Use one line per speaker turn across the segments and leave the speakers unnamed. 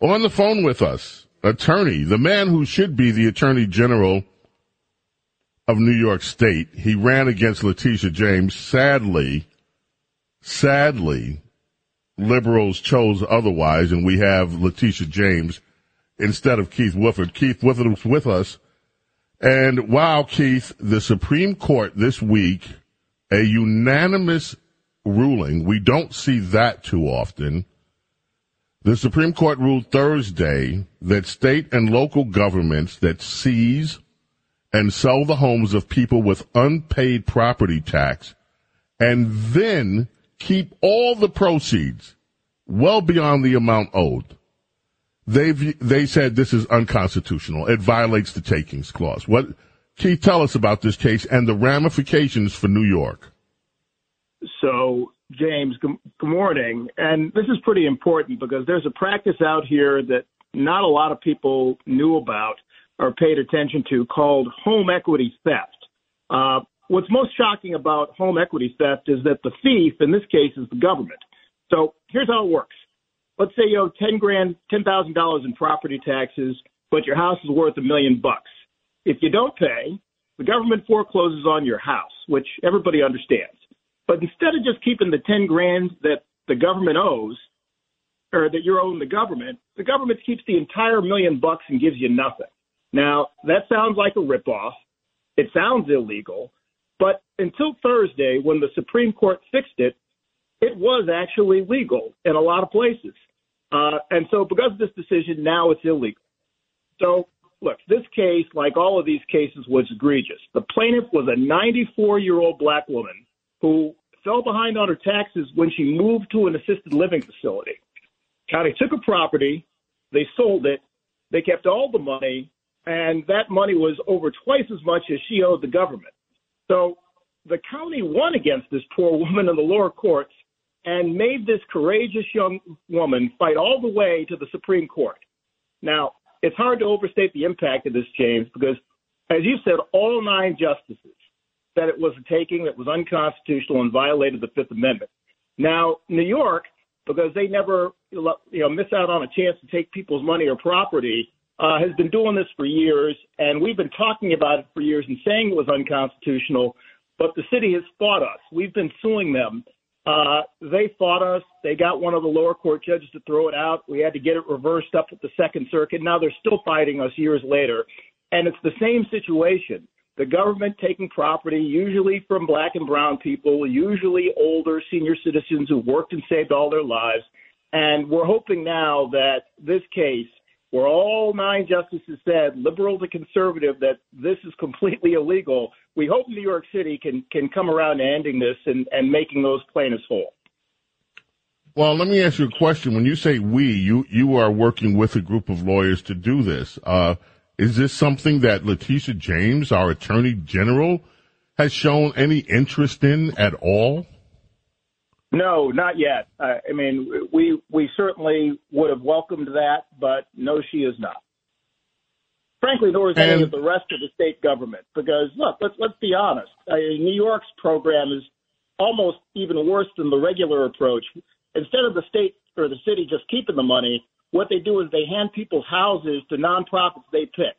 On the phone with us, attorney, the man who should be the attorney general of New York State. He ran against Letitia James. Sadly, sadly, liberals chose otherwise, and we have Letitia James instead of Keith Wofford. Keith Wofford was with us. And wow, Keith, the Supreme Court this week, a unanimous ruling. We don't see that too often. The Supreme Court ruled Thursday that state and local governments that seize and sell the homes of people with unpaid property tax and then keep all the proceeds well beyond the amount owed. They've, they said this is unconstitutional. It violates the takings clause. What, Keith, tell us about this case and the ramifications for New York.
So, James, good, morning. And this is pretty important because there's a practice out here that not a lot of people knew about or paid attention to called home equity theft. Uh, what's most shocking about home equity theft is that the thief, in this case, is the government. So here's how it works. Let's say you owe ten grand, ten thousand dollars in property taxes, but your house is worth a million bucks. If you don't pay, the government forecloses on your house, which everybody understands. But instead of just keeping the ten grand that the government owes, or that you're owing the government, the government keeps the entire million bucks and gives you nothing. Now, that sounds like a ripoff. It sounds illegal. But until Thursday, when the Supreme Court fixed it, it was actually legal in a lot of places. Uh, and so, because of this decision, now it's illegal. So, look, this case, like all of these cases, was egregious. The plaintiff was a 94 year old black woman who fell behind on her taxes when she moved to an assisted living facility. County took a property, they sold it, they kept all the money, and that money was over twice as much as she owed the government. So the county won against this poor woman in the lower courts and made this courageous young woman fight all the way to the Supreme Court. Now, it's hard to overstate the impact of this, James, because as you said, all nine justices said it was a taking that was unconstitutional and violated the Fifth Amendment. Now, New York, because they never you know miss out on a chance to take people's money or property, uh, has been doing this for years, and we've been talking about it for years and saying it was unconstitutional. But the city has fought us. We've been suing them. Uh, they fought us. They got one of the lower court judges to throw it out. We had to get it reversed up at the Second Circuit. Now they're still fighting us years later. And it's the same situation. The government taking property, usually from black and brown people, usually older senior citizens who worked and saved all their lives. And we're hoping now that this case where all nine justices said, liberal to conservative, that this is completely illegal. We hope New York City can can come around to ending this and, and making those plaintiffs whole.
Well, let me ask you a question. When you say we, you you are working with a group of lawyers to do this. Uh, is this something that Letitia James, our Attorney General, has shown any interest in at all?
No, not yet. Uh, I mean, we we certainly would have welcomed that, but no, she is not. Frankly, nor is and, any of the rest of the state government. Because look, let's let's be honest. New York's program is almost even worse than the regular approach. Instead of the state or the city just keeping the money, what they do is they hand people's houses to nonprofits they pick.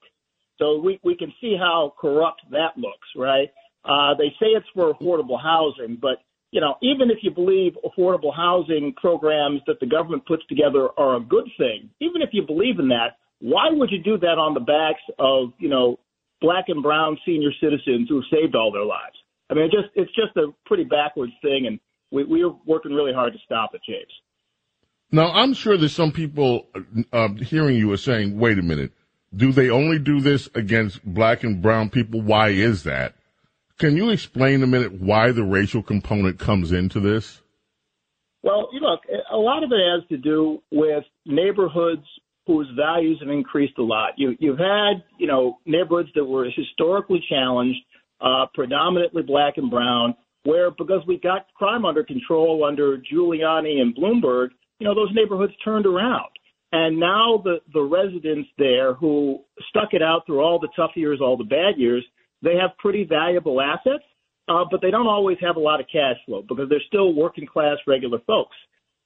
So we we can see how corrupt that looks, right? Uh, they say it's for affordable housing, but you know, even if you believe affordable housing programs that the government puts together are a good thing, even if you believe in that, why would you do that on the backs of, you know, black and brown senior citizens who have saved all their lives? I mean, it just it's just a pretty backwards thing, and we, we're working really hard to stop it, James.
Now, I'm sure that some people uh, hearing you are saying, wait a minute, do they only do this against black and brown people? Why is that? Can you explain a minute why the racial component comes into this?
Well, you look, a lot of it has to do with neighborhoods whose values have increased a lot. You, you've had, you know, neighborhoods that were historically challenged, uh, predominantly black and brown, where because we got crime under control under Giuliani and Bloomberg, you know, those neighborhoods turned around. And now the, the residents there who stuck it out through all the tough years, all the bad years, they have pretty valuable assets, uh, but they don't always have a lot of cash flow because they're still working class, regular folks.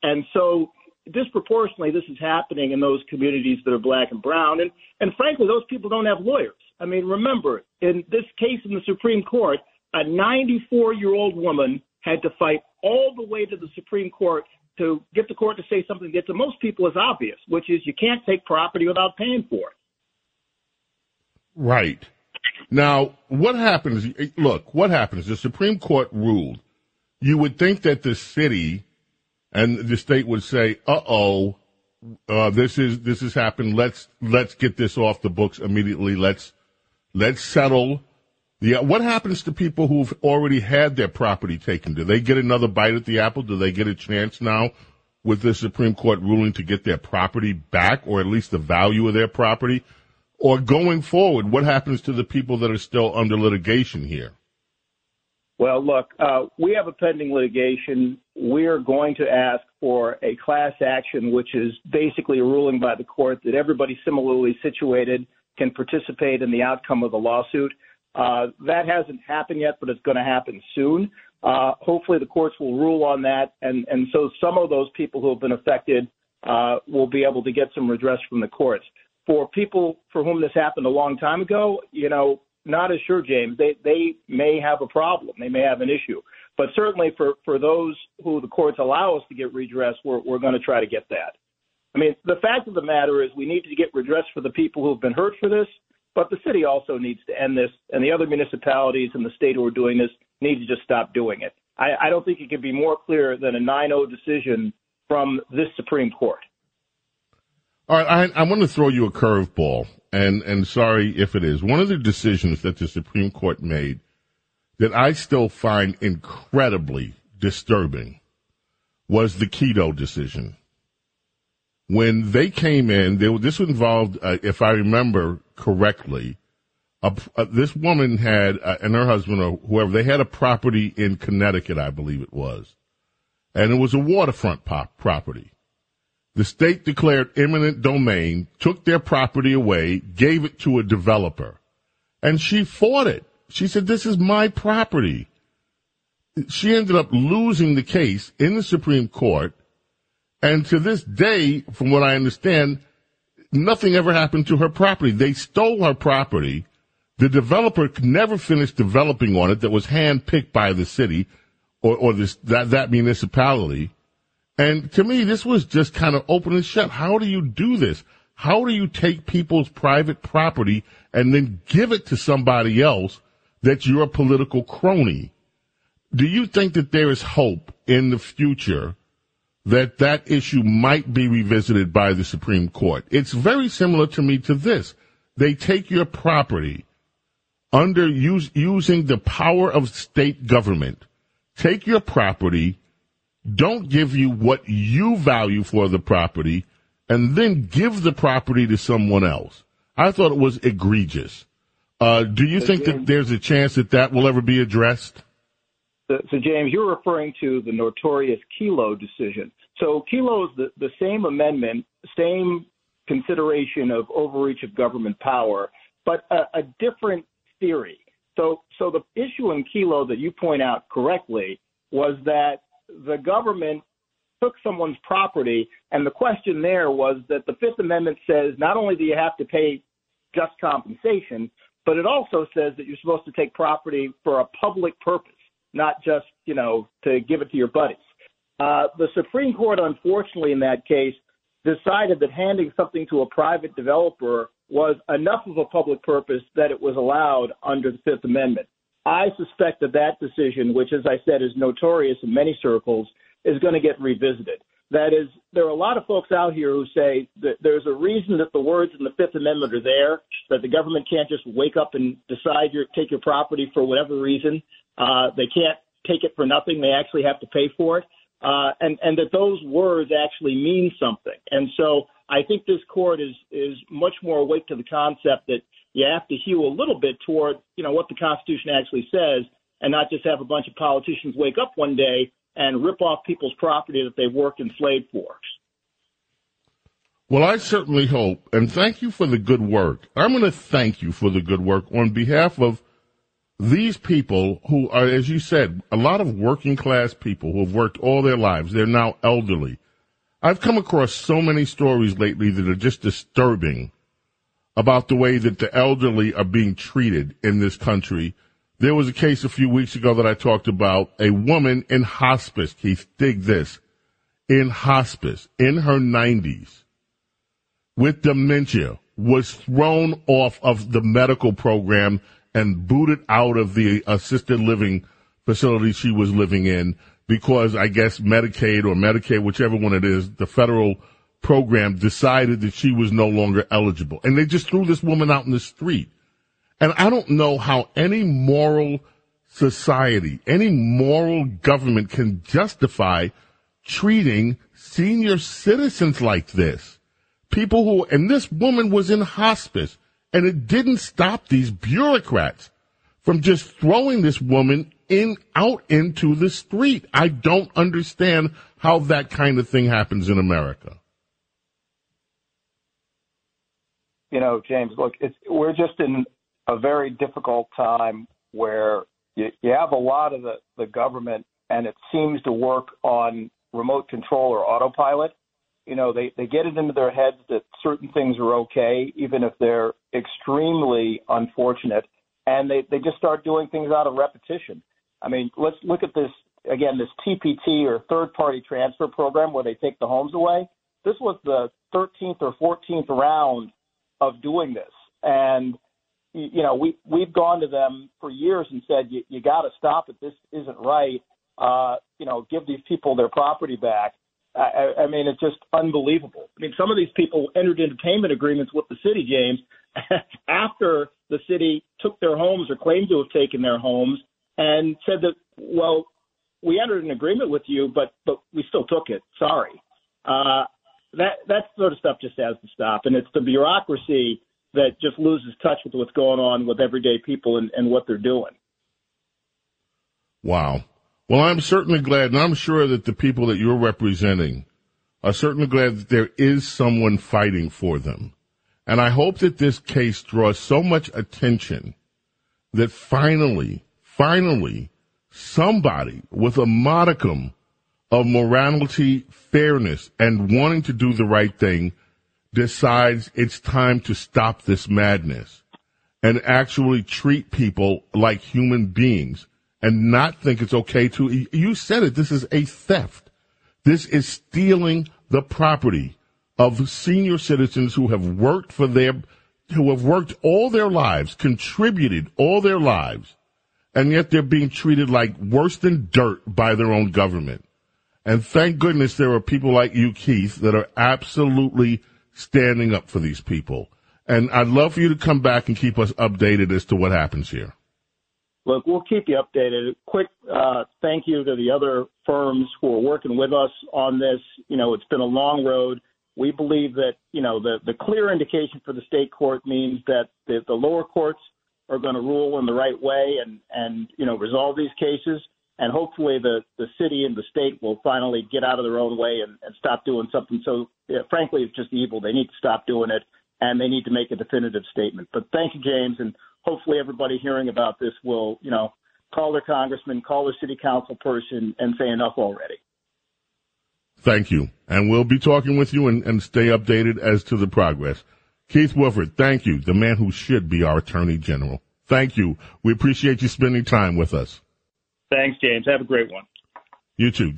And so disproportionately, this is happening in those communities that are black and brown. And, and frankly, those people don't have lawyers. I mean, remember, in this case in the Supreme Court, a 94 year old woman had to fight all the way to the Supreme Court to get the court to say something that to most people is obvious, which is you can't take property without paying for it.
Right. Now, what happens? Look, what happens? The Supreme Court ruled. You would think that the city and the state would say, "Uh oh, this is this has happened. Let's let's get this off the books immediately. Let's let's settle." The, what happens to people who've already had their property taken? Do they get another bite at the apple? Do they get a chance now with the Supreme Court ruling to get their property back, or at least the value of their property? Or going forward, what happens to the people that are still under litigation here?
Well, look, uh, we have a pending litigation. We're going to ask for a class action, which is basically a ruling by the court that everybody similarly situated can participate in the outcome of the lawsuit. Uh, that hasn't happened yet, but it's going to happen soon. Uh, hopefully, the courts will rule on that, and, and so some of those people who have been affected uh, will be able to get some redress from the courts. For people for whom this happened a long time ago, you know, not as sure, James. They they may have a problem. They may have an issue. But certainly for for those who the courts allow us to get redress, we're we're going to try to get that. I mean, the fact of the matter is we need to get redress for the people who have been hurt for this, but the city also needs to end this, and the other municipalities in the state who are doing this need to just stop doing it. I, I don't think it could be more clear than a 9-0 decision from this Supreme Court.
All right, I, I want to throw you a curveball, and and sorry if it is one of the decisions that the Supreme Court made that I still find incredibly disturbing was the Kelo decision. When they came in, they, this involved, uh, if I remember correctly, this woman had uh, and her husband or whoever they had a property in Connecticut, I believe it was, and it was a waterfront pop property the state declared eminent domain, took their property away, gave it to a developer. And she fought it. She said, this is my property. She ended up losing the case in the Supreme Court. And to this day, from what I understand, nothing ever happened to her property. They stole her property. The developer could never finished developing on it that was handpicked by the city or, or this, that, that municipality. And to me, this was just kind of open and shut. How do you do this? How do you take people's private property and then give it to somebody else that you're a political crony? Do you think that there is hope in the future that that issue might be revisited by the Supreme Court? It's very similar to me to this. They take your property under use, using the power of state government, take your property don't give you what you value for the property and then give the property to someone else. I thought it was egregious. Uh, do you so think James, that there's a chance that that will ever be addressed?
So, so, James, you're referring to the notorious Kelo decision. So Kelo is the, the same amendment, same consideration of overreach of government power, but a, a different theory. So, so the issue in Kelo that you point out correctly was that the government took someone's property, and the question there was that the Fifth Amendment says not only do you have to pay just compensation, but it also says that you're supposed to take property for a public purpose, not just you know to give it to your buddies. Uh, the Supreme Court, unfortunately, in that case, decided that handing something to a private developer was enough of a public purpose that it was allowed under the Fifth Amendment. I suspect that that decision, which, as I said, is notorious in many circles, is going to get revisited. That is, there are a lot of folks out here who say that there's a reason that the words in the Fifth Amendment are there, that the government can't just wake up and decide your take your property for whatever reason. Uh, they can't take it for nothing. They actually have to pay for it. Uh, and, and that those words actually mean something. And so I think this court is is much more awake to the concept that you have to hew a little bit toward you know what the Constitution actually says, and not just have a bunch of politicians wake up one day and rip off people's property that they've worked and slaved for.
Well, I certainly hope, and thank you for the good work. I'm going to thank you for the good work on behalf of these people who are, as you said, a lot of working class people who have worked all their lives. They're now elderly. I've come across so many stories lately that are just disturbing about the way that the elderly are being treated in this country. There was a case a few weeks ago that I talked about a woman in hospice. Keith, dig this. In hospice, in her 90s, with dementia, was thrown off of the medical program and booted out of the assisted living facility she was living in because I guess Medicare or Medicaid, whichever one it is, the federal program decided that she was no longer eligible. And they just threw this woman out in the street. And I don't know how any moral society, any moral government can justify treating senior citizens like this. People who, and this woman was in hospice. And it didn't stop these bureaucrats from just throwing this woman in out into the street. I don't understand how that kind of thing happens in America.
You know, James, look, we're just in a very difficult time where you, you have a lot of the, the government and it seems to work on remote control or autopilot you know, they, they get it into their heads that certain things are okay, even if they're extremely unfortunate, and they, they just start doing things out of repetition. I mean, let's look at this again, this TPT or third party transfer program where they take the homes away. This was the 13th or 14th round of doing this. And, you know, we, we've gone to them for years and said, you, you got to stop it. This isn't right. Uh, you know, give these people their property back. I, I mean, it's just unbelievable. I mean, some of these people entered into payment agreements with the city, James, after the city took their homes or claimed to have taken their homes and said that, well, we entered an agreement with you, but but we still took it. Sorry. Uh, that that sort of stuff just has to stop, and it's the bureaucracy that just loses touch with what's going on with everyday people and, and what they're doing.
Wow. Well, I'm certainly glad, and I'm sure that the people that you're representing are certainly glad that there is someone fighting for them. And I hope that this case draws so much attention that finally, finally, somebody with a modicum of morality, fairness, and wanting to do the right thing decides it's time to stop this madness and actually treat people like human beings and not think it's okay to. You said it. This is a theft. This is stealing the property of senior citizens who have worked for their, who have worked all their lives, contributed all their lives, and yet they're being treated like worse than dirt by their own government. And thank goodness there are people like you, Keith, that are absolutely standing up for these people. And I'd love for you to come back and keep us updated as to what happens here.
Look, we'll keep you updated. Quick uh, thank you to the other firms who are working with us on this. You know, it's been a long road. We believe that, you know, the, the clear indication for the state court means that the, lower courts are going to rule in the right way and, and, you know, resolve these cases. And hopefully the, the city and the state will finally get out of their own way and, stop doing something so, frankly, it's just evil. They need to stop doing it and they need to make a definitive statement. But thank you, James, and hopefully everybody hearing about this will, you know, call their congressman, call their city council person, and say enough already.
Thank you. And we'll be talking with you and, and stay updated as to the progress. Keith Wofford, thank you, the man who should be our attorney general. Thank you. We appreciate you spending time with us.
Thanks, James. Have a great one.
You too.